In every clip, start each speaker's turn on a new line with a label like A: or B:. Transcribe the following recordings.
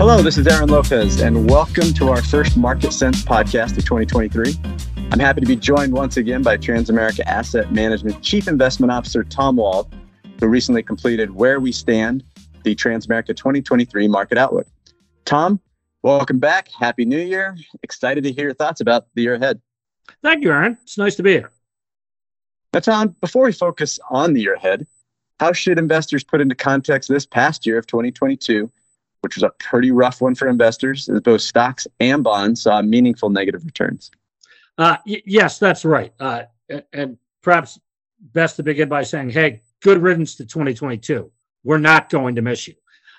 A: Hello, this is Aaron Lopez, and welcome to our first Market Sense podcast of 2023. I'm happy to be joined once again by Transamerica Asset Management Chief Investment Officer Tom Wald, who recently completed Where We Stand, the Transamerica 2023 Market Outlook. Tom, welcome back. Happy New Year. Excited to hear your thoughts about the year ahead.
B: Thank you, Aaron. It's nice to be here.
A: Now, Tom, before we focus on the year ahead, how should investors put into context this past year of 2022 which was a pretty rough one for investors, as both stocks and bonds saw meaningful negative returns.
B: Uh, y- yes, that's right. Uh, and, perhaps best to begin by saying, hey, good riddance to 2022. We're not going to miss you.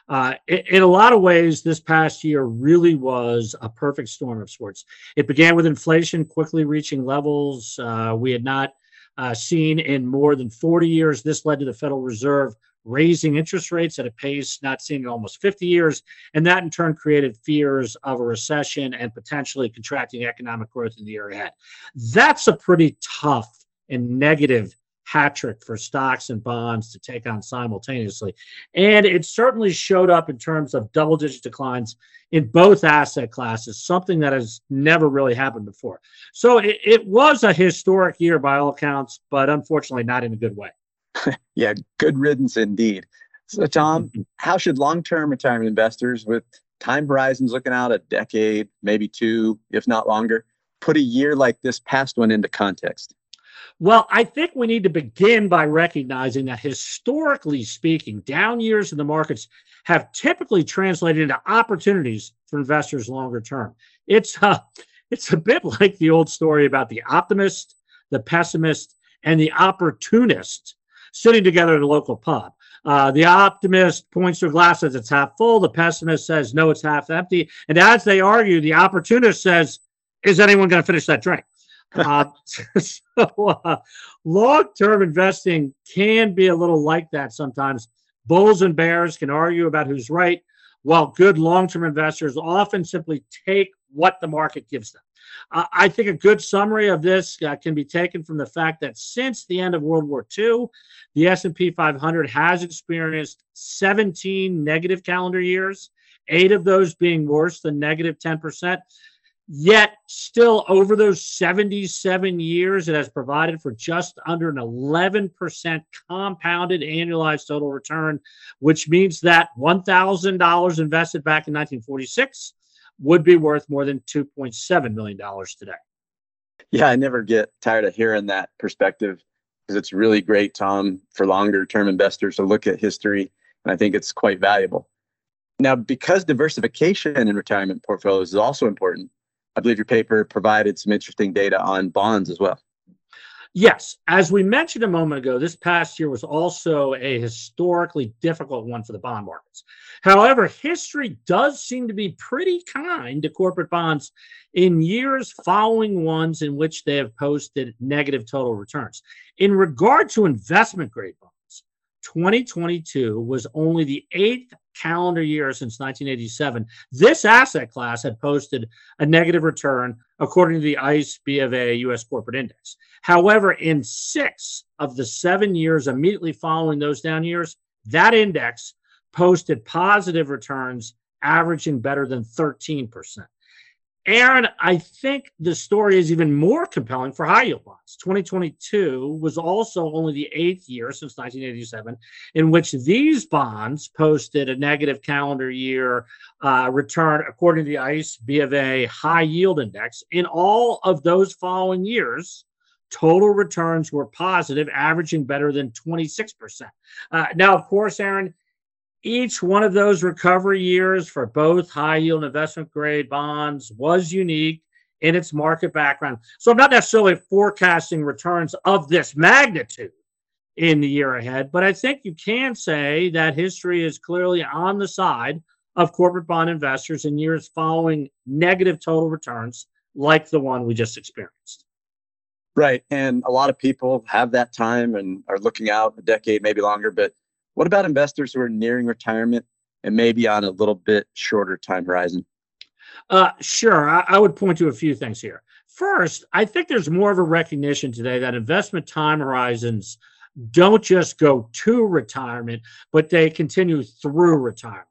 B: Uh, in, in, a lot of ways, this past year really was a perfect storm of sorts. It began with inflation quickly reaching levels uh, we had not uh, seen in more than 40 years. This led to the Federal Reserve raising interest rates at a pace not seen in almost 50 years. And that in turn created fears of a recession and potentially contracting economic growth in the year ahead. That's a pretty tough and negative hat trick for stocks and bonds to take on simultaneously. And it certainly showed up in terms of double digit declines in both asset classes, something that has never really happened before. So it, it was a historic year by all accounts, but unfortunately not in a good way.
A: yeah, good riddance indeed. So, Tom, how should long term retirement investors with time horizons looking out a decade, maybe two, if not longer, put a year like this past one into context?
B: Well, I think we need to begin by recognizing that historically speaking, down years in the markets have typically translated into opportunities for investors longer term. It's uh, it's a bit like the old story about the optimist, the pessimist, and the opportunist sitting together at a local pub. Uh, the optimist points to a glass says it's half full. The pessimist says no, it's half empty. And as they argue, the opportunist says, "Is anyone going to finish that drink?" uh, so, uh, long-term investing can be a little like that sometimes. Bulls and bears can argue about who's right, while good long-term investors often simply take what the market gives them. Uh, I think a good summary of this uh, can be taken from the fact that since the end of World War II, the S&P 500 has experienced 17 negative calendar years, eight of those being worse than negative 10%. Yet, still over those 77 years, it has provided for just under an 11% compounded annualized total return, which means that $1,000 invested back in 1946 would be worth more than $2.7 million today.
A: Yeah, I never get tired of hearing that perspective because it's really great, Tom, for longer term investors to look at history. And I think it's quite valuable. Now, because diversification in retirement portfolios is also important, I believe your paper provided some interesting data on bonds as well.
B: Yes, as we mentioned a moment ago, this past year was also a historically difficult one for the bond markets. However, history does seem to be pretty kind to corporate bonds in years following ones in which they have posted negative total returns. In regard to investment grade bonds, 2022 was only the eighth calendar year since 1987, this asset class had posted a negative return according to the ICE B of A US Corporate Index. However, in six of the seven years immediately following those down years, that index posted positive returns averaging better than 13%. Aaron, I think the story is even more compelling for high yield bonds. 2022 was also only the eighth year since 1987 in which these bonds posted a negative calendar year uh, return, according to the ICE B of A high yield index. In all of those following years, total returns were positive, averaging better than 26%. Uh, now, of course, Aaron, each one of those recovery years for both high yield investment grade bonds was unique in its market background. So I'm not necessarily forecasting returns of this magnitude in the year ahead, but I think you can say that history is clearly on the side of corporate bond investors in years following negative total returns like the one we just experienced.
A: Right. And a lot of people have that time and are looking out a decade, maybe longer, but what about investors who are nearing retirement and maybe on a little bit shorter time horizon?
B: Uh, sure. I, I would point to a few things here. First, I think there's more of a recognition today that investment time horizons don't just go to retirement, but they continue through retirement.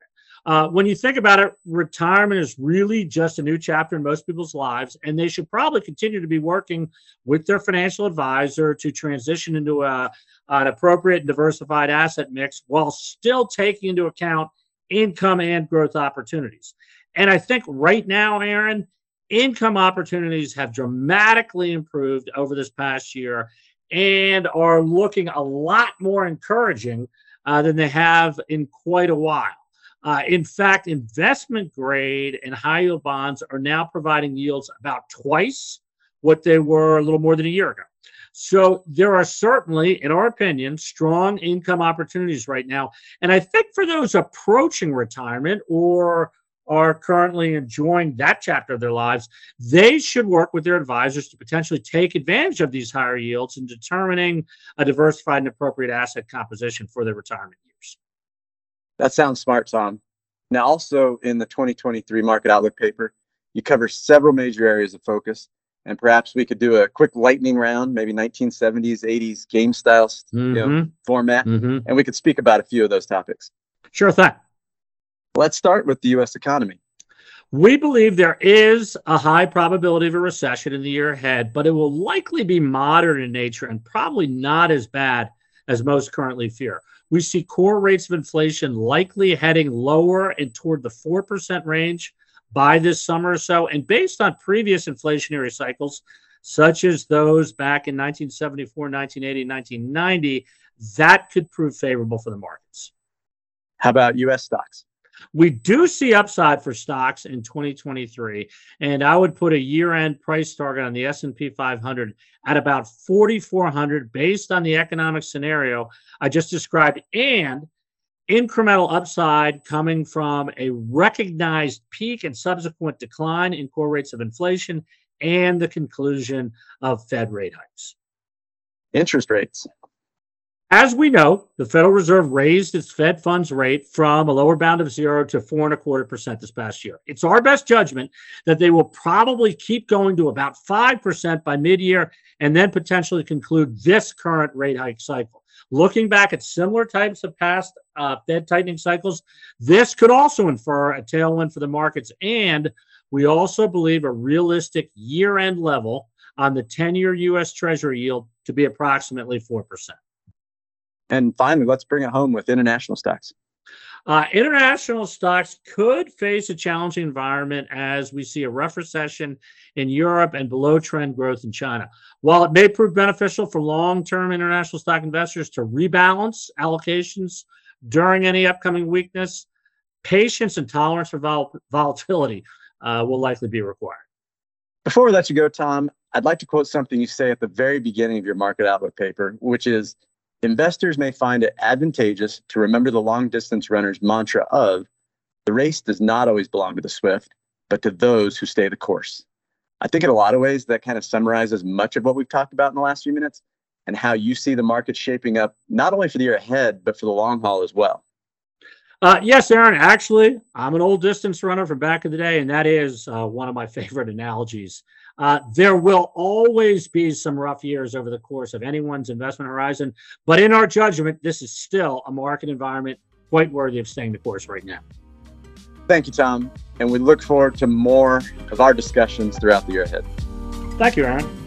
B: Uh, when you think about it, retirement is really just a new chapter in most people's lives, and they should probably continue to be working with their financial advisor to transition into a, an appropriate and diversified asset mix while still taking into account income and growth opportunities. And I think right now, Aaron, income opportunities have dramatically improved over this past year and are looking a lot more encouraging uh, than they have in quite a while. Uh, in fact, investment grade and high yield bonds are now providing yields about twice what they were a little more than a year ago. So there are certainly, in our opinion, strong income opportunities right now. And I think for those approaching retirement or are currently enjoying that chapter of their lives, they should work with their advisors to potentially take advantage of these higher yields in determining a diversified and appropriate asset composition for their retirement years.
A: That sounds smart, Tom. Now, also in the 2023 Market Outlook paper, you cover several major areas of focus, and perhaps we could do a quick lightning round, maybe 1970s, 80s game style mm-hmm. you know, mm-hmm. format, mm-hmm. and we could speak about a few of those topics.
B: Sure thing.
A: Let's start with the U.S. economy.
B: We believe there is a high probability of a recession in the year ahead, but it will likely be moderate in nature and probably not as bad as most currently fear. We see core rates of inflation likely heading lower and toward the 4% range by this summer or so. And based on previous inflationary cycles, such as those back in 1974, 1980, 1990, that could prove favorable for the markets.
A: How about U.S. stocks?
B: We do see upside for stocks in 2023, and I would put a year-end price target on the S&P 500 at about 4,400 based on the economic scenario I just described, and incremental upside coming from a recognized peak and subsequent decline in core rates of inflation and the conclusion of Fed rate hikes.
A: Interest rates.
B: As we know, the Federal Reserve raised its Fed funds rate from a lower bound of zero to four and a quarter percent this past year. It's our best judgment that they will probably keep going to about 5% by mid year and then potentially conclude this current rate hike cycle. Looking back at similar types of past uh, Fed tightening cycles, this could also infer a tailwind for the markets. And we also believe a realistic year end level on the 10 year U.S. Treasury yield to be approximately 4%.
A: And finally, let's bring it home with international stocks.
B: Uh, international stocks could face a challenging environment as we see a rough recession in Europe and below trend growth in China. While it may prove beneficial for long term international stock investors to rebalance allocations during any upcoming weakness, patience and tolerance for vol- volatility uh, will likely be required.
A: Before we let you go, Tom, I'd like to quote something you say at the very beginning of your market outlook paper, which is Investors may find it advantageous to remember the long distance runner's mantra of the race does not always belong to the swift, but to those who stay the course. I think in a lot of ways that kind of summarizes much of what we've talked about in the last few minutes and how you see the market shaping up, not only for the year ahead, but for the long haul as well.
B: Uh, yes, Aaron. Actually, I'm an old distance runner from back in the day, and that is uh, one of my favorite analogies. Uh, there will always be some rough years over the course of anyone's investment horizon, but in our judgment, this is still a market environment quite worthy of staying the course right now.
A: Thank you, Tom, and we look forward to more of our discussions throughout the year ahead.
B: Thank you, Aaron.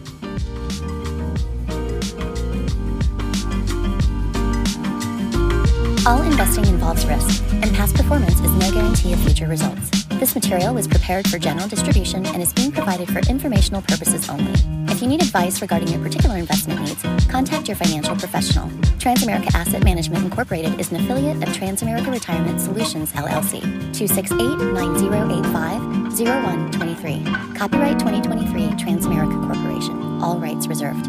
C: All investing involves risk, and past performance is no guarantee of future results. This material was prepared for general distribution and is being provided for informational purposes only. If you need advice regarding your particular investment needs, contact your financial professional. Transamerica Asset Management Incorporated is an affiliate of Transamerica Retirement Solutions LLC. 268-9085-0123. Copyright 2023 Transamerica Corporation. All rights reserved.